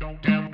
Don't, don't.